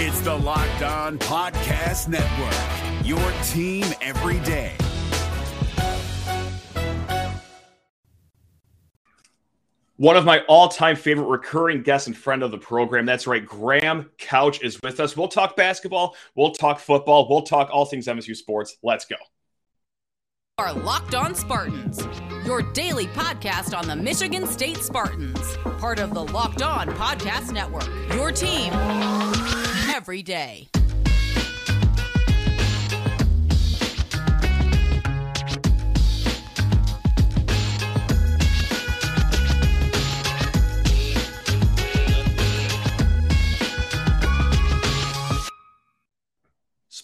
It's the Locked On Podcast Network, your team every day. One of my all time favorite recurring guests and friend of the program. That's right. Graham Couch is with us. We'll talk basketball, we'll talk football, we'll talk all things MSU sports. Let's go. Are Locked On Spartans, your daily podcast on the Michigan State Spartans, part of the Locked On Podcast Network. Your team every day.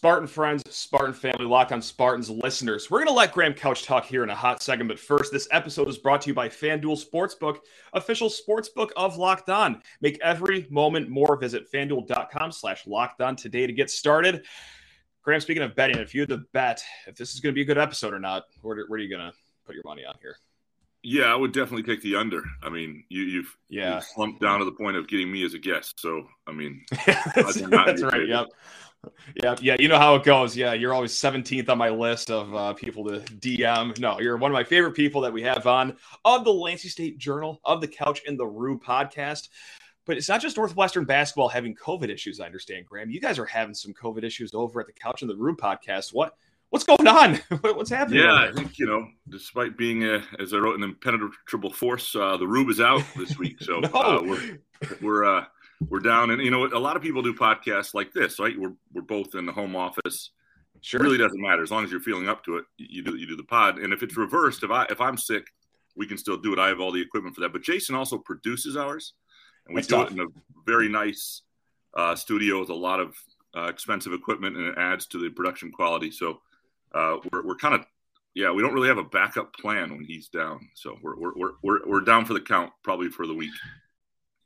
Spartan friends, Spartan family, Locked On Spartans listeners. We're going to let Graham Couch talk here in a hot second, but first, this episode is brought to you by FanDuel Sportsbook, official sportsbook of Locked On. Make every moment more. Visit fanduel.com slash locked on today to get started. Graham, speaking of betting, if you had to bet if this is going to be a good episode or not, where, where are you going to put your money on here? Yeah, I would definitely take the under. I mean, you, you've yeah you've slumped down to the point of getting me as a guest. So, I mean, that's, that's right. Yep. Yeah, yeah, you know how it goes. Yeah, you're always 17th on my list of uh, people to DM. No, you're one of my favorite people that we have on of the Lansing State Journal, of the Couch in the Rube podcast. But it's not just Northwestern basketball having COVID issues. I understand, Graham. You guys are having some COVID issues over at the Couch in the Rube podcast. What what's going on? what's happening? Yeah, I think you know, despite being a, as I wrote, an impenetrable force, uh, the Rube is out this week. So no. uh, we're we're uh, we're down and you know a lot of people do podcasts like this right we're, we're both in the home office sure. It really doesn't matter as long as you're feeling up to it you do you do the pod and if it's reversed if i if i'm sick we can still do it i have all the equipment for that but jason also produces ours and we That's do tough. it in a very nice uh, studio with a lot of uh, expensive equipment and it adds to the production quality so uh, we're, we're kind of yeah we don't really have a backup plan when he's down so we're, we're, we're, we're down for the count probably for the week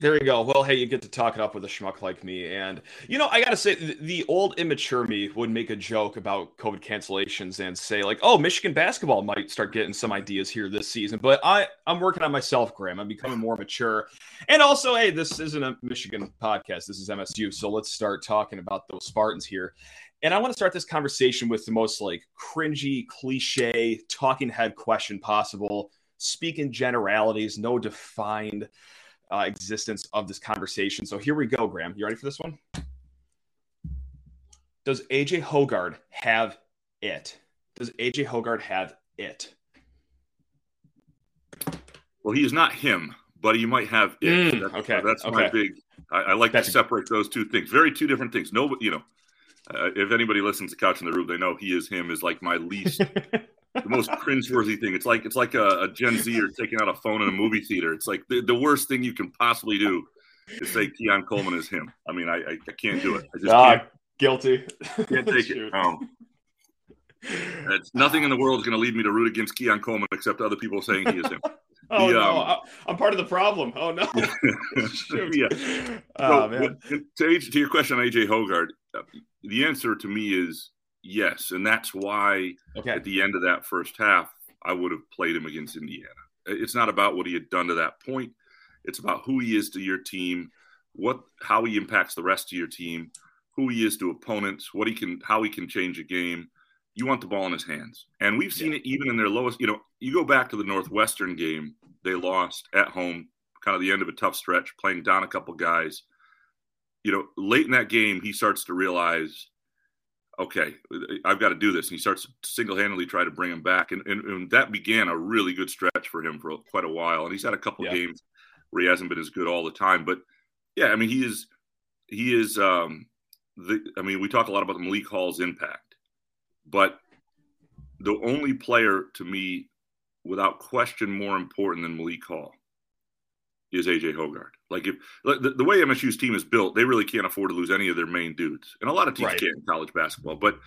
there you go. Well, hey, you get to talk it up with a schmuck like me. And, you know, I got to say, the old immature me would make a joke about COVID cancellations and say, like, oh, Michigan basketball might start getting some ideas here this season. But I, I'm working on myself, Graham. I'm becoming more mature. And also, hey, this isn't a Michigan podcast. This is MSU. So let's start talking about those Spartans here. And I want to start this conversation with the most like cringy, cliche, talking head question possible. Speak in generalities, no defined uh, existence of this conversation. So here we go, Graham. You ready for this one? Does AJ Hoggard have it? Does AJ Hoggard have it? Well, he is not him, but he might have it. Mm, that's, okay, that's okay. my big. I, I like that's to separate those two things. Very two different things. No, you know, uh, if anybody listens to Couch in the Rube, they know he is him is like my least the most cringeworthy thing. It's like it's like a, a Gen Z or taking out a phone in a movie theater. It's like the, the worst thing you can possibly do is say Keon Coleman is him. I mean, I, I, I can't do it. I just ah, can't, guilty. Can't take it. Um, it's nothing in the world is going to lead me to root against Keon Coleman except other people saying he is him. oh the, no, um, I'm part of the problem. Oh no. yeah. Oh so, man. To, to your question AJ Hoggard, uh, the answer to me is Yes, and that's why okay. at the end of that first half, I would have played him against Indiana. It's not about what he had done to that point. It's about who he is to your team, what how he impacts the rest of your team, who he is to opponents, what he can how he can change a game. You want the ball in his hands. And we've seen yeah. it even in their lowest, you know, you go back to the Northwestern game, they lost at home, kind of the end of a tough stretch, playing down a couple guys. You know, late in that game, he starts to realize okay, I've got to do this. And he starts single handedly try to bring him back. And, and, and, that began a really good stretch for him for quite a while. And he's had a couple yeah. games where he hasn't been as good all the time. But yeah, I mean, he is, he is, um, the, I mean, we talk a lot about Malik Hall's impact, but the only player to me, without question, more important than Malik Hall is AJ Hoggard. Like if the, the, way MSU's team is built, they really can't afford to lose any of their main dudes, and a lot of teams right. can't in college basketball. But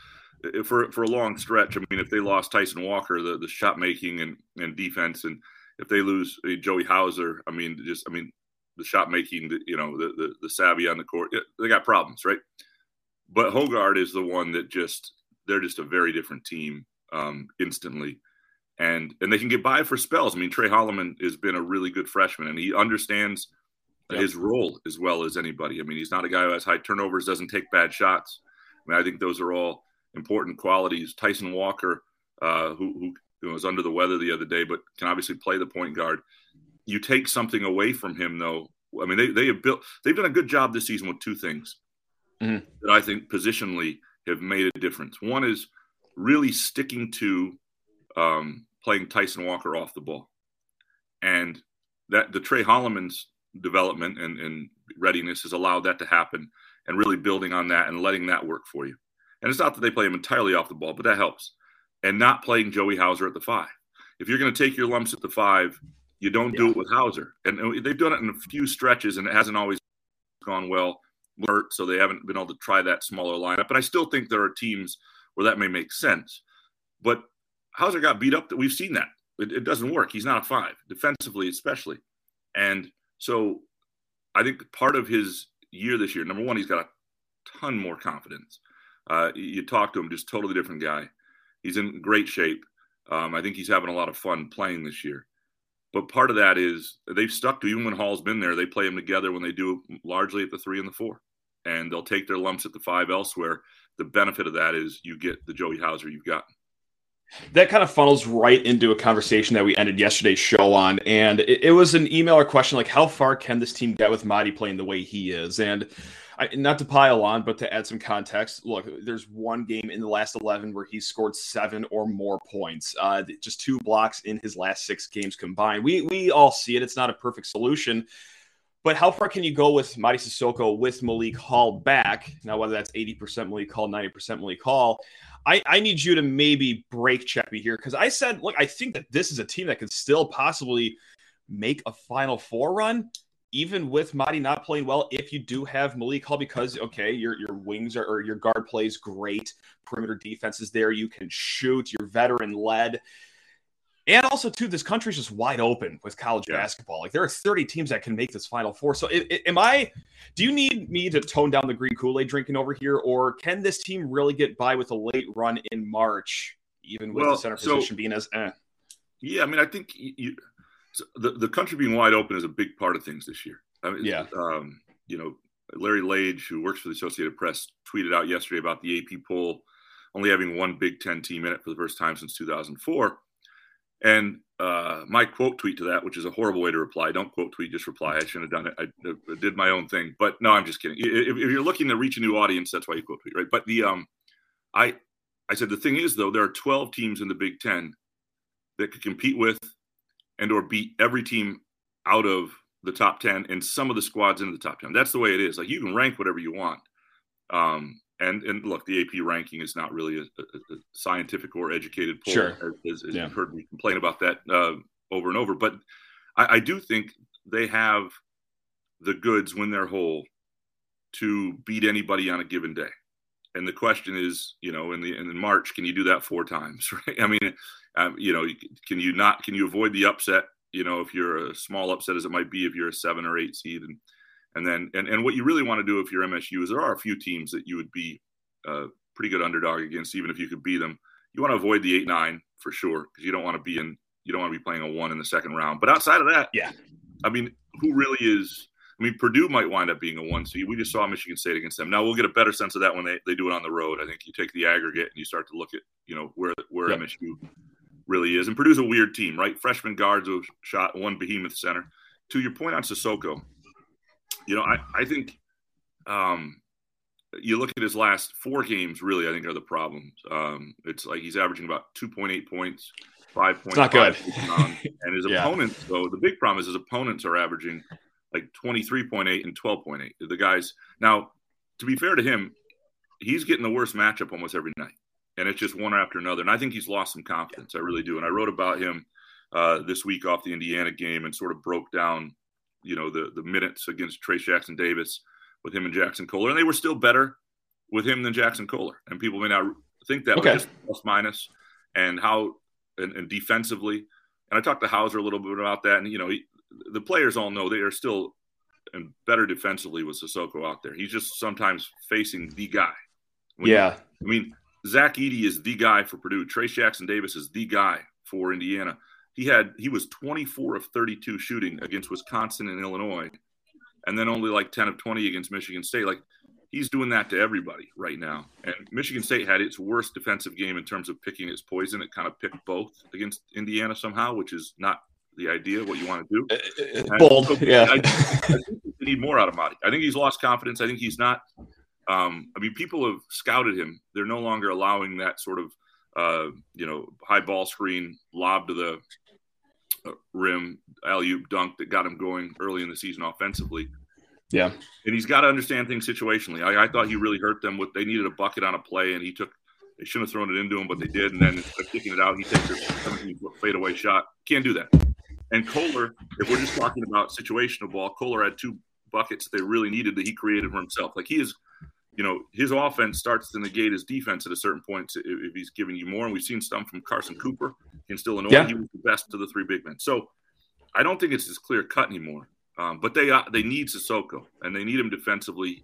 for for a long stretch, I mean, if they lost Tyson Walker, the, the shot making and, and defense, and if they lose uh, Joey Hauser, I mean, just I mean, the shot making, the, you know, the, the the savvy on the court, they got problems, right? But Hoggard is the one that just they're just a very different team um, instantly and and they can get by for spells. I mean, Tre Holloman has been a really good freshman, and he understands yep. his role as well as anybody. I mean, he's not a guy who has high turnovers, doesn't take bad shots. I mean, I think those are all important qualities. Tyson Walker, uh, who, who was under the weather the other day, but can obviously play the point guard. You take something away from him, though. I mean, they, they have built, they've done a good job this season with two things mm-hmm. that I think positionally have made a difference. One is really sticking to um, playing Tyson Walker off the ball. And that the Tre Holloman's development and, and readiness has allowed that to happen and really building on that and letting that work for you. And it's not that they play him entirely off the ball, but that helps. And not playing Joey Hauser at the five. If you're going to take your lumps at the five, you don't do it with Hauser. And they've done it in a few stretches, and it hasn't always gone well. Hurt, so they haven't been able to try that smaller lineup. But I still think there are teams where that may make sense. But Hauser got beat up. That we've seen that it, it doesn't work. He's not a five defensively, especially. And so I think part of his year this year, number one, he's got a ton more confidence. Uh, you talk to him, just totally different guy. He's in great shape. Um, I think he's having a lot of fun playing this year. But part of that is they've stuck to even when Hall's been there. They play him together when they do largely at the three and the four, and they'll take their lumps at the five elsewhere. The benefit of that is you get the Joey Hauser you've got that kind of funnels right into a conversation that we ended yesterday's show on. And it, it, was an email or question like, how far can this team get with Mady playing the way he is? And I, not to pile on, but to add some context, look, there's one game in the last 11 where he scored seven or more points, uh, just two blocks in his last six games combined. We, we all see it. It's not a perfect solution. But how far can you go with Mady Sissoko with Malik Hall back? Now, whether that's 80% Malik Hall, 90% Malik Hall, I, I need you to maybe break Cheppy here because I said, look, I think that this is a team that could still possibly make a Final Four run, even with Mady not playing well. If you do have Malik Hall, because okay, your your wings are or your guard plays great, perimeter defense is there, you can shoot, you're veteran led. And also, too, this country's just wide open with college yeah. basketball. Like there are 30 teams that can make this Final Four. So, it, it, am I? Do you need me to tone down the green Kool Aid drinking over here, or can this team really get by with a late run in March, even with well, the center position being as? Eh? Yeah, I mean, I think you, so the the country being wide open is a big part of things this year. I mean, yeah. Um, you know, Larry Lage, who works for the Associated Press, tweeted out yesterday about the AP poll only having one Big Ten team in it for the first time since 2004 and uh, my quote tweet to that, which is a horrible way to reply. Don't quote tweet, just reply. I shouldn't have done it. I, I did my own thing. But no, I'm just kidding. If, if, you're looking to reach a new audience, that's why you quote tweet, right? But the um, I I said the thing is though, there are 12 teams in the Big Ten that could compete with and or beat every team out of the top 10 and some of the squads into the top 10. That's the way it is. Like you can rank whatever you want. Um, and and look, the AP ranking is not really a, a, a scientific or educated poll, sure. as, as yeah. you've heard me complain about that uh, over and over. But I, I, do think they have the goods when they're whole to beat anybody on a given day. And the question is, you know, in the in March, can you do that four times? Right? I mean, um, you know, can you not? Can you avoid the upset? You know, if you're a small upset as it might be, if you're a seven or eight seed, and and then, and, and what you really want to do if you're MSU is there are a few teams that you would be a uh, pretty good underdog against, even if you could beat them. You want to avoid the eight nine for sure because you don't want to be in, you don't want to be playing a one in the second round. But outside of that, yeah, I mean, who really is? I mean, Purdue might wind up being a one seed. We just saw Michigan State against them. Now we'll get a better sense of that when they, they do it on the road. I think you take the aggregate and you start to look at you know where where yep. MSU really is. And Purdue's a weird team, right? Freshman guards who shot one behemoth center. To your point on Sissoko, you know, I, I think um, you look at his last four games, really, I think are the problems. Um, it's like he's averaging about 2.8 points, five points. Not good. and his yeah. opponents, though, the big problem is his opponents are averaging like 23.8 and 12.8. The guys, now, to be fair to him, he's getting the worst matchup almost every night. And it's just one after another. And I think he's lost some confidence. I really do. And I wrote about him uh, this week off the Indiana game and sort of broke down you know the the minutes against Trayce Jackson Davis with him and Jaxon Kohler, and they were still better with him than Jaxon Kohler. And people may not think that okay. just plus minus and how and, and, defensively. And I talked to Hauser a little bit about that, and you know he, the players all know they are still and better defensively with Sissoko out there. He's just sometimes facing the guy. When yeah, you, I mean Zach Edey is the guy for Purdue. Trayce Jackson Davis is the guy for Indiana he had he was 24 of 32 shooting against Wisconsin and Illinois and then only like 10 of 20 against Michigan State. Like he's doing that to everybody right now. And Michigan State had its worst defensive game in terms of picking its poison. It kind of picked both against Indiana somehow, which is not the idea what you want to do. Uh, uh bold, so, yeah. I, I, need more out of Mady. I think he's lost confidence. I think he's not. Um, I mean, people have scouted him. They're no longer allowing that sort of, uh, you know, high ball screen lob to the uh, rim alley oop dunk that got him going early in the season offensively. Yeah, and he's got to understand things situationally. I, I, thought he really hurt them with they needed a bucket on a play, and he took. They shouldn't have thrown it into him, but they did. And then instead of kicking it out, he takes a 17 foot fadeaway shot. Can't do that. And Kohler, if we're just talking about situational ball, Kohler had two buckets that they really needed that he created for himself. Like he is, you know, his offense starts to negate his defense at a certain point if he's giving you more. And we've seen some from Carson Cooper against Illinois. Yeah. He was the best of the three big men. So I don't think it's as clear cut anymore. Um, but they uh, they need Sissoko and they need him defensively.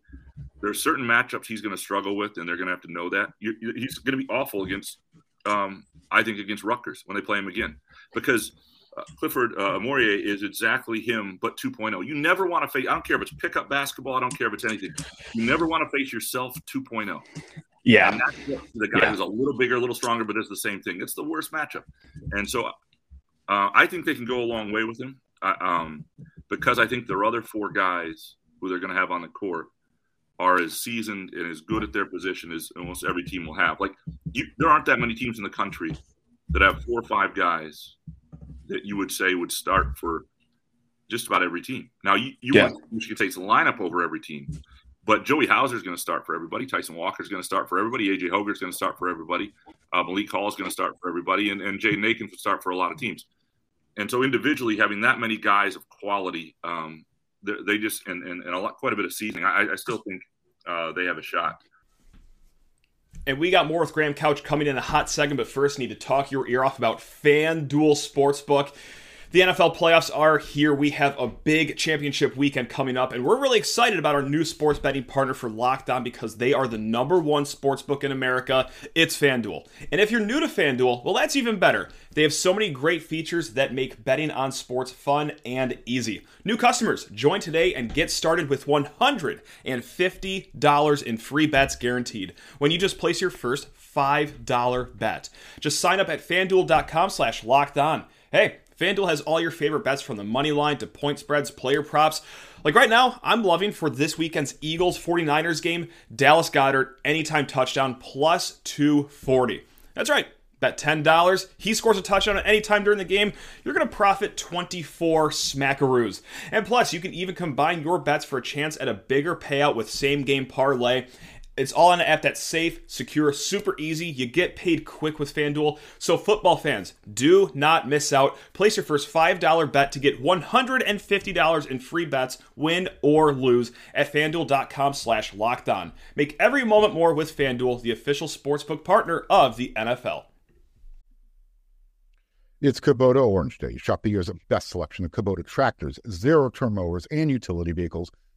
There are certain matchups he's going to struggle with, and they're going to have to know that. You, you, he's going to be awful against, um, I think, against Rutgers when they play him again, because uh, Clifford uh, is exactly him, but 2.0. You never want to face. I don't care if it's pickup basketball. I don't care if it's anything. You never want to face yourself 2.0. Yeah, the guy yeah. who's a little bigger, a little stronger, but does the same thing. It's the worst matchup, and so uh, I think they can go a long way with him. um, because I think their other four guys who they're going to have on the court are as seasoned and as good at their position as almost every team will have. Like, you, there aren't that many teams in the country that have four or five guys that you would say would start for just about every team. Now, you, you yeah. Michigan State's lineup over every team, but Joey Hauser is going to start for everybody. Tyson Walker is going to start for everybody. AJ Hoggard is going to start for everybody. Uh, Malik Hall is going to start for everybody, and, and Jaden Akins will start for a lot of teams and so individually having that many guys of quality, um, they just and, and, and a lot, quite a bit of seasoning. I, I still think uh, they have a shot. And we got more with Graham Couch coming in a hot second, but first need to talk your ear off about FanDuel Sportsbook. The NFL playoffs are here. We have a big championship weekend coming up, and we're really excited about our new sports betting partner for Locked On because they are the number one sports book in America. It's FanDuel. And if you're new to FanDuel, well, that's even better. They have so many great features that make betting on sports fun and easy. New customers, join today and get started with $150 in free bets guaranteed when you just place your first $5 bet. Just sign up at fanduel.com slash locked on. Hey, FanDuel has all your favorite bets from the money line to point spreads, player props. Like right now, I'm loving for this weekend's Eagles 49ers game, Dallas Goedert anytime touchdown, plus 240. That's right. Bet $10. He scores a touchdown at any time during the game. You're going to profit 24 smackaroos. And plus, you can even combine your bets for a chance at a bigger payout with same game parlay. It's all on an app that's safe, secure, super easy. You get paid quick with FanDuel. So, football fans, do not miss out. Place your first $5 bet to get $150 in free bets, win or lose, at fanduel.com slash locked on. Make every moment more with FanDuel, the official sportsbook partner of the NFL. It's Kubota Orange Day. Shop the year's best selection of Kubota tractors, zero turn mowers, and utility vehicles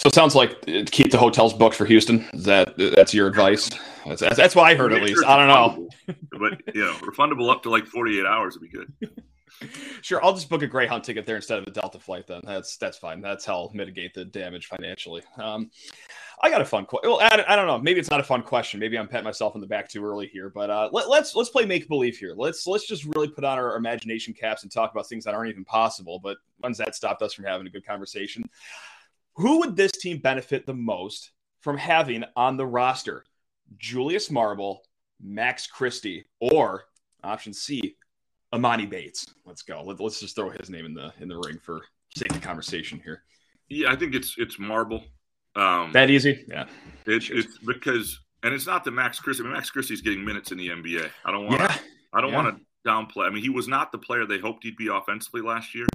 So it sounds like uh, keep the hotels booked for Houston. Is that that's your advice? That's, that's, what I heard at least. I don't know. but you know, refundable up to like 48 hours would be good. sure, I'll just book a Greyhound ticket there instead of a Delta flight. Then that's that's fine. That's how I'll mitigate the damage financially. Um, I got a fun question. Well, I, I, don't know. Maybe it's not a fun question. Maybe I'm patting myself in the back too early here. But uh, let, us let's, let's play make believe here. Let's let's just really put on our imagination caps and talk about things that aren't even possible. But when's that stopped us from having a good conversation? Who would this team benefit the most from having on the roster? Julius Marble, Max Christie, or option C, Emoni Bates. Let's go. Let, us just throw his name in the in the ring for sake of conversation here. Yeah, I think it's it's Marble. Um, that easy? Yeah. It, it's because, and it's not the Max Christie. I mean, Max Christie's getting minutes in the NBA. I don't want to. Yeah. I don't yeah. want to downplay. I mean, he was not the player they hoped he'd be offensively last year.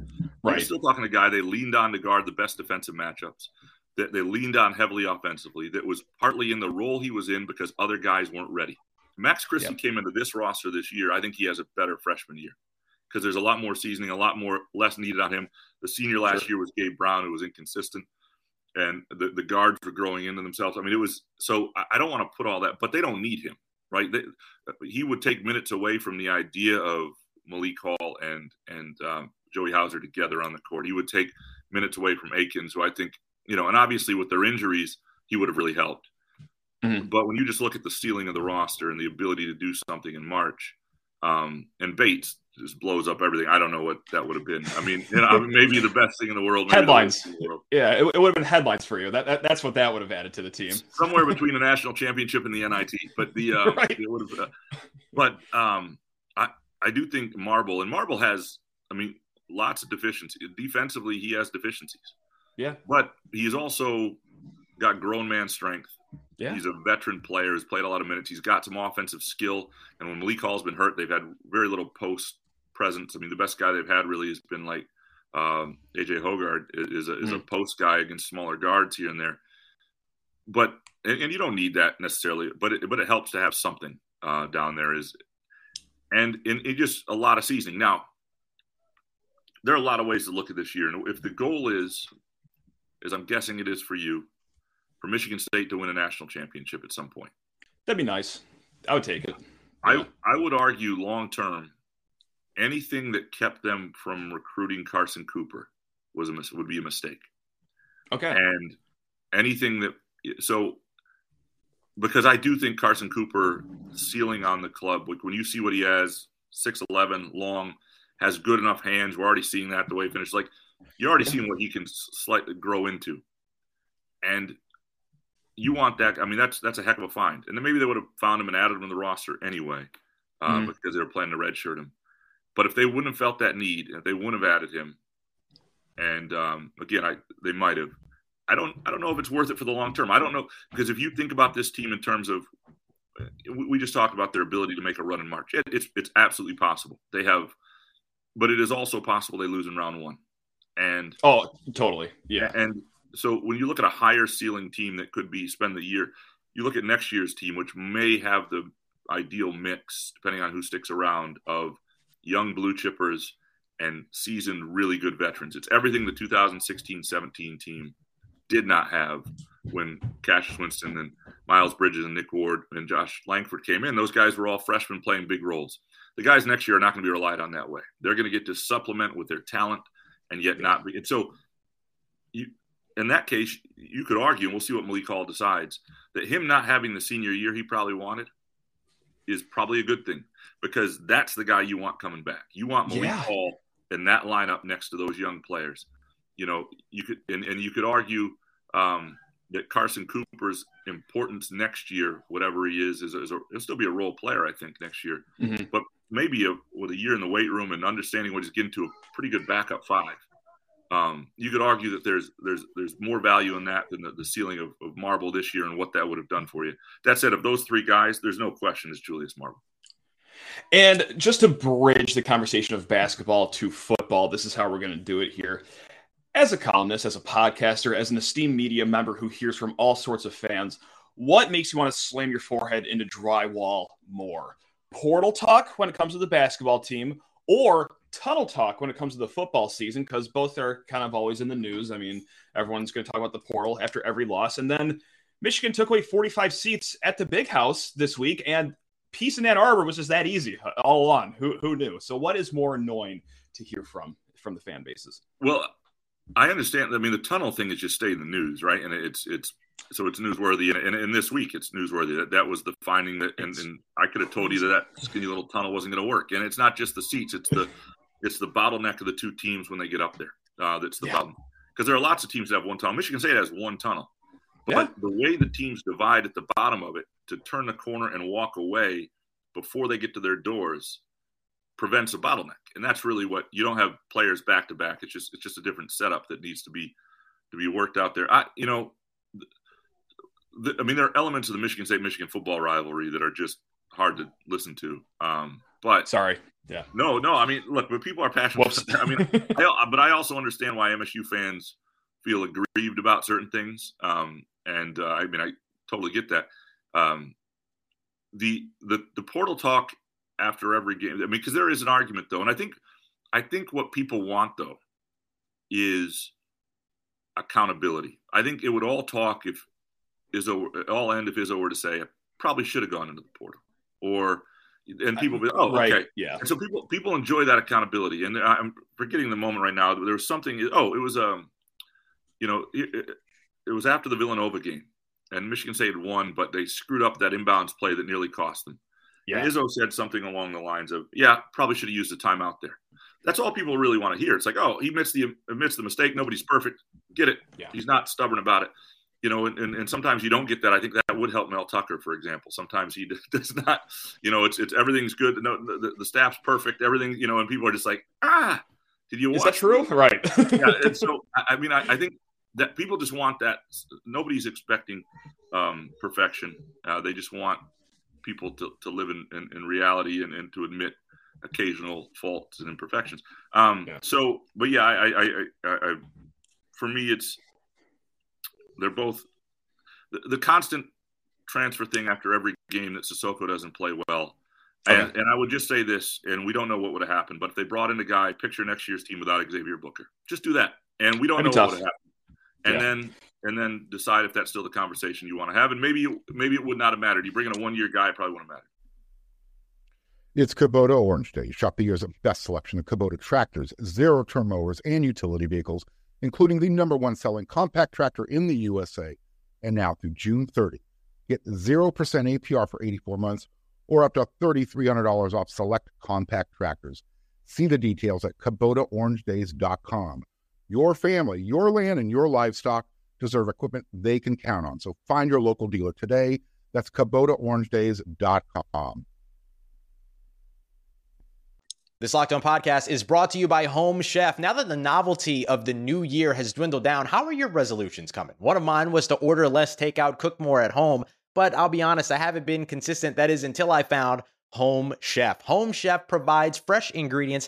Right. We're still talking a guy they leaned on to guard the best defensive matchups. that they leaned on heavily offensively. That was partly in the role he was in because other guys weren't ready. Max Christie yep. came into this roster this year. I think he has a better freshman year because there's a lot more seasoning, a lot more less needed on him. The senior last sure. year was Gabe Brown, who was inconsistent, and the, the guards were growing into themselves. I mean, it was so I don't want to put all that, but they don't need him, right? They, he would take minutes away from the idea of Malik Hall and and um, Joey Hauser together on the court. He would take minutes away from Akins, who I think you know, and obviously with their injuries, he would have really helped. Mm-hmm. But when you just look at the ceiling of the roster and the ability to do something in March, um, and Bates just blows up everything. I don't know what that would have been. I mean, you know, maybe the best thing in the world. Headlines. The world. Yeah, it, it, would have been headlines for you. That, that, that's what that would have added to the team. Somewhere between the national championship and the NIT, but the uh, right. it would have. Uh, but um, I I do think Marble and Marble has. I mean, lots of deficiencies. Defensively, he has deficiencies. Yeah. But he's also got grown man strength. Yeah. He's a veteran player, has played a lot of minutes. He's got some offensive skill. And when Malik Hall's been hurt, they've had very little post presence. I mean, the best guy they've had really has been like um, AJ Hoggard is a, is mm. a post guy against smaller guards here and there. But and, and you don't need that necessarily, but it, but it helps to have something uh, down there. Is and in it just a lot of seasoning. Now, there are a lot of ways to look at this year, and if the goal is as I'm guessing it is for you, for Michigan State to win a national championship at some point. That'd be nice. I would take it. I I would argue long term, anything that kept them from recruiting Carson Cooper was a would be a mistake. Okay. And anything that so because I do think Carson Cooper ceiling on the club when you see what he has 6'11 long has good enough hands we're already seeing that the way he finished like you're already seeing what he can slightly grow into, and you want that. I mean, that's that's a heck of a find. And then maybe they would have found him and added him to the roster anyway, uh, mm-hmm. because they were planning to redshirt him. But if they wouldn't have felt that need, if they wouldn't have added him, and um, again, I they might have. I don't I don't know if it's worth it for the long term. I don't know because if you think about this team in terms of we just talked about their ability to make a run in March. It, it's it's absolutely possible. They have, but it is also possible they lose in round one. And oh, totally, yeah. And so when you look at a higher ceiling team that could be spend the year, you look at next year's team, which may have the ideal mix, depending on who sticks around, of young blue chippers and seasoned, really good veterans. It's everything the 2016-17 team did not have when Cassius Winston and Miles Bridges and Nick Ward and Josh Langford came in. Those guys were all freshmen playing big roles. The guys next year are not going to be relied on that way. They're going to get to supplement with their talent and yet not be. And so, you in that case, you could argue, and we'll see what Malik Hall decides, that him not having the senior year he probably wanted is probably a good thing because that's the guy you want coming back. You want Malik yeah. Hall in that lineup next to those young players. You know, you could and, and you could argue um, that Carson Cooper's importance next year, whatever he is, is, is a, he'll still be a role player, I think, next year. Mm-hmm. But maybe a, with a year in the weight room and understanding what he's getting to a pretty good backup five. Um, you could argue that there's there's there's more value in that than the, the ceiling of, of, Marble this year and what that would have done for you. That said, of those three guys, there's no question it's Julius Marble. And just to bridge the conversation of basketball to football, this is how we're going to do it here. As a columnist, as a podcaster, as an esteemed media member who hears from all sorts of fans, what makes you want to slam your forehead into drywall more? portal talk when it comes to the basketball team or tunnel talk when it comes to the football season because both are kind of always in the news. I mean, everyone's going to talk about the portal after every loss. And then Michigan took away 45 seats at the big house this week, and peace in Ann Arbor was just that easy all along. Who, who knew? So, what is more annoying to hear from from the fan bases? Well, I understand. I mean, the tunnel thing is just stay in the news, right? And it's it's so it's newsworthy. And, and, this week, it's newsworthy that that was the finding that, and, and I could have told you that that skinny little tunnel wasn't going to work. And it's not just the seats; it's the it's the bottleneck of the two teams when they get up there. Uh, that's the yeah. problem because there are lots of teams that have one tunnel. Michigan State has one tunnel, but yeah. the way the teams divide at the bottom of it to turn the corner and walk away before they get to their doors prevents a bottleneck. And that's really what you don't have players back to back. It's just it's just a different setup that needs to be to be worked out there. I you know I mean, there are elements of the Michigan State Michigan football rivalry that are just hard to listen to. Um, but sorry, yeah, no, no. I mean, look, but people are passionate. I mean, I, but I also understand why MSU fans feel aggrieved about certain things. Um, and uh, I mean, I totally get that. Um, the the the portal talk after every game. I mean, because there is an argument though, and I think I think what people want though is accountability. I think it would all talk if Izzo all end if Izzo were to say, I probably should have gone into the portal, or and people be, oh, right. okay, yeah. And so people people enjoy that accountability, and I'm forgetting the moment right now. There was something. Oh, it was um, you know, it, was after the Villanova game, and Michigan State had won, but they screwed up that inbounds play that nearly cost them. Yeah. And Izzo said something along the lines of, "Yeah, probably should have used the timeout there." That's all people really want to hear. It's like, "Oh, he admits the admits the mistake. Nobody's perfect. Get it? Yeah. He's not stubborn about it." You know, and, and, and sometimes you don't get that. I think that would help Mel Tucker, for example. Sometimes he does not. You know, it's it's everything's good. No, the, the staff's perfect. Everything. You know, and people are just like, "Ah, did you?" Is that true? Right. yeah. And so, I mean, I, I think that people just want that. Nobody's expecting um, perfection. Uh, they just want people to, to live in, in, in reality and, and, to admit occasional faults and imperfections. Um, yeah. So, but yeah, I, I, I, I, for me, it's they're both the, the, constant transfer thing after every game that Sissoko doesn't play well. Okay. And, and I would just say this, and we don't know what would have happened, but if they brought in a guy, picture next year's team without Xavier Booker. Just do that. And we don't That'd know what would have happened and yeah. then and then decide if that's still the conversation you want to have. And maybe maybe it would not have mattered. You bring in a one year guy, it probably wouldn't have mattered. It's Kubota Orange Day. Shop the year's best selection of Kubota tractors, zero turn mowers, and utility vehicles, including the number one selling compact tractor in the USA. And now through June 30, get 0% APR for 84 months or up to $3,300 off select compact tractors. See the details at KubotaOrangeDays.com. Your family, your land, and your livestock deserve equipment they can count on. So find your local dealer today. That's KubotaOrangeDays.com. This Locked On podcast is brought to you by Home Chef. Now that the novelty of the new year has dwindled down, how are your resolutions coming? One of mine was to order less takeout, cook more at home, but I'll be honest, I haven't been consistent. That is until I found Home Chef. Home Chef provides fresh ingredients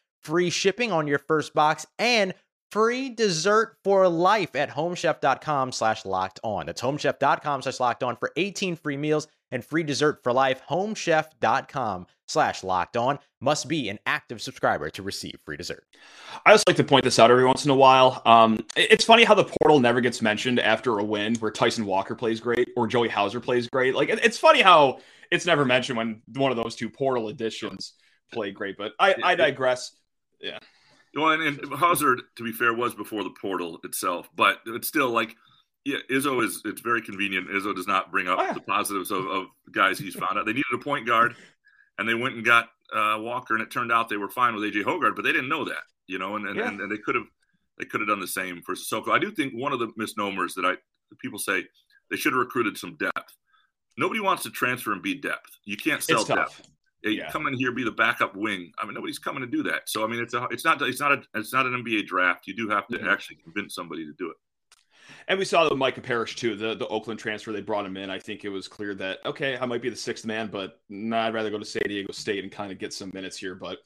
free shipping on your first box, and free dessert for life at homechef.com slash locked on. That's homechef.com slash locked on for 18 free meals and free dessert for life. Homechef.com slash locked on must be an active subscriber to receive free dessert. I just like to point this out every once in a while. Um, it's funny how the portal never gets mentioned after a win where Tyson Walker plays great or Joey Hauser plays great. Like it's funny how it's never mentioned when one of those two portal additions play great, but I, I digress. Yeah. Well, and, and Hauser, to be fair, was before the portal itself, but it's still like, yeah, Izzo is it's very convenient. Izzo does not bring up oh, yeah. the positives of, of guys he's found out. They needed a point guard, and they went and got uh, Walker, and it turned out they were fine with AJ Hoggard, but they didn't know that, you know, and and, yeah. and, and they could have they could have done the same for Sissoko. I do think one of the misnomers that I people say they should have recruited some depth. Nobody wants to transfer and be depth. You can't sell depth yeah. come in here be the backup wing. I mean, nobody's coming to do that. So I mean, it's a it's not it's not a it's not an NBA draft. You do have to mm-hmm. actually convince somebody to do it. And we saw the Micah Parrish too, the the Oakland transfer. They brought him in. I think it was clear that okay, I might be the sixth man, but nah, I'd rather go to San Diego State and kind of get some minutes here. But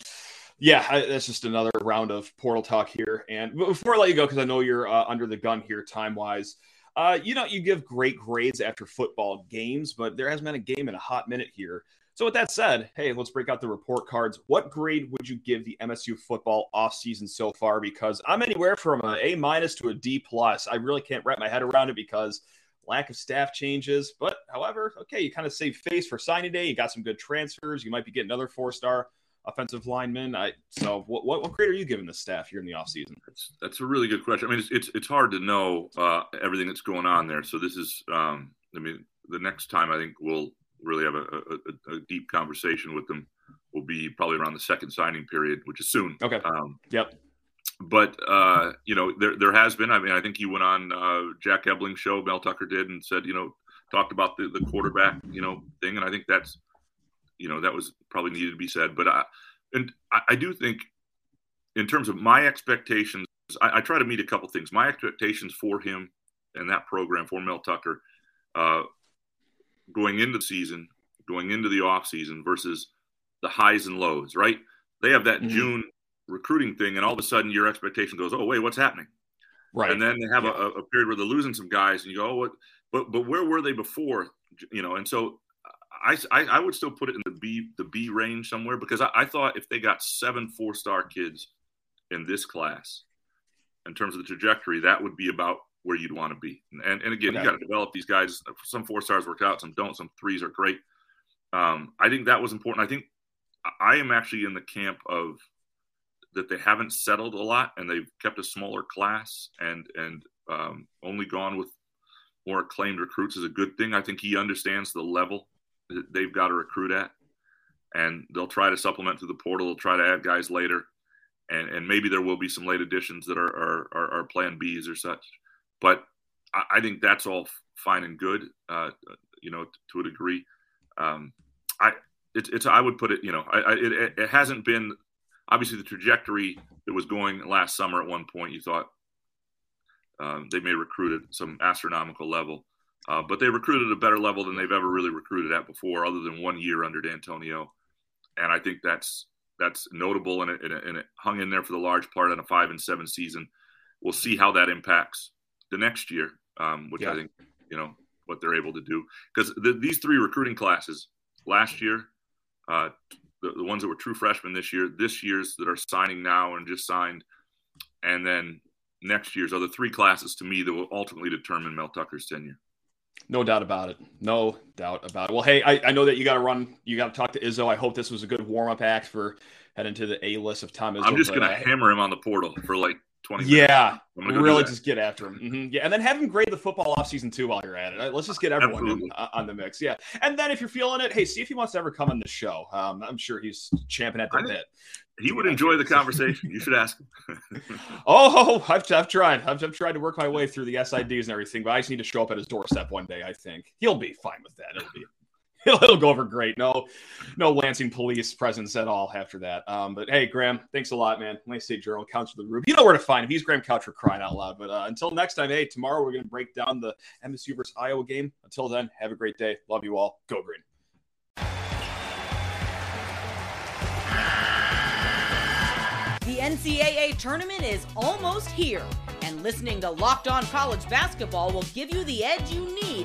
yeah, I, that's just another round of portal talk here. And before I let you go, because I know you're uh, under the gun here time wise. Uh, you know, you give great grades after football games, but there hasn't been a game in a hot minute here. So with that said, hey, let's break out the report cards. What grade would you give the MSU football offseason so far? Because I'm anywhere from an A minus to a D plus. I really can't wrap my head around it because lack of staff changes. But however, okay, you kind of save face for signing day. You got some good transfers. You might be getting another four star offensive lineman. I so what, what, what grade are you giving the staff here in the offseason? That's that's a really good question. I mean, it's it's, it's hard to know uh, everything that's going on there. So this is um, I mean, the next time I think we'll really have a, a, a, deep conversation with them will be probably around the second signing period, which is soon. Okay. Um, yep. but uh, you know, there there has been. I mean, I think he went on uh, Jack Ebling show. Mel Tucker did and said, you know, talked about the, the quarterback, you know, thing, and I think that's, you know, that was probably needed to be said. But I and I, I do think, in terms of my expectations, I, I, try to meet a couple things. My expectations for him and that program for Mel Tucker, uh, going into the season, going into the off season versus the highs and lows, right? They have that mm-hmm. June recruiting thing, and all of a sudden your expectation goes, "Oh, wait, what's happening?" Right. And then they have yeah. a, a, period where they're losing some guys, and you go, "Oh, what?" But but where were they before? You know, and so I, I, I would still put it in the B the B range somewhere because I, I thought if they got seven four star kids in this class, in terms of the trajectory, that would be about where you'd want to be. And and again, okay. you got to develop these guys. Some four stars work out, some don't. Some threes are great. Um, I think that was important. I think I am actually in the camp of that they haven't settled a lot and they've kept a smaller class and and um, only gone with more acclaimed recruits is a good thing. I think he understands the level that they've got to recruit at, and they'll try to supplement through the portal. They'll try to add guys later, and and maybe there will be some late additions that are are, are, are Plan Bs or such. But I, I, think that's all fine and good, uh, you know, to a degree. Um, I it's, it's I would put it, you know, I, I, it, it hasn't been obviously the trajectory that was going last summer at one point. You thought um, they may recruit at some astronomical level, uh, but they recruited a better level than they've ever really recruited at before, other than one year under Dantonio. And I think that's that's notable, and it, and it hung in there for the large part in a five and seven season. We'll see how that impacts the next year, um, which yeah. I think you know what they're able to do because the, these three recruiting classes last year, uh, the, the ones that were true freshmen this year, this year's that are signing now and just signed, and then next year's are the three classes to me that will ultimately determine Mel Tucker's tenure. No doubt about it. No doubt about it. Well, hey, I, I know that you got to run. You got to talk to Izzo. I hope this was a good warm up act for heading to the A list of Tom Izzo. I'm just going to hammer him on the portal for like 20 yeah, really just get after him. Mm-hmm. Yeah, and then have him grade the football off season two while you're at it. Let's just get everyone in, uh, on the mix. Yeah, and then if you're feeling it, hey, see if he wants to ever come on the show. Um, I'm sure he's champing at the bit. He would enjoy the conversation. you should ask him. oh, I've, I've tried. I've, I've, tried to work my way through the SIDs and everything, but I just need to show up at his doorstep one day. I think he'll be fine with that. It'll be it'll, go over great. No, no Lansing police presence at all after that. Um, but hey, Graham, thanks a lot, man. Nice State Journal, Couch for the Rube. You know where to find him. He's Graham Couch for crying out loud. But uh, until next time, hey, tomorrow we're going to break down the MSU versus Iowa game. Until then, have a great day. Love you all. Go Green. The NCAA tournament is almost here, and listening to Locked On College Basketball will give you the edge you need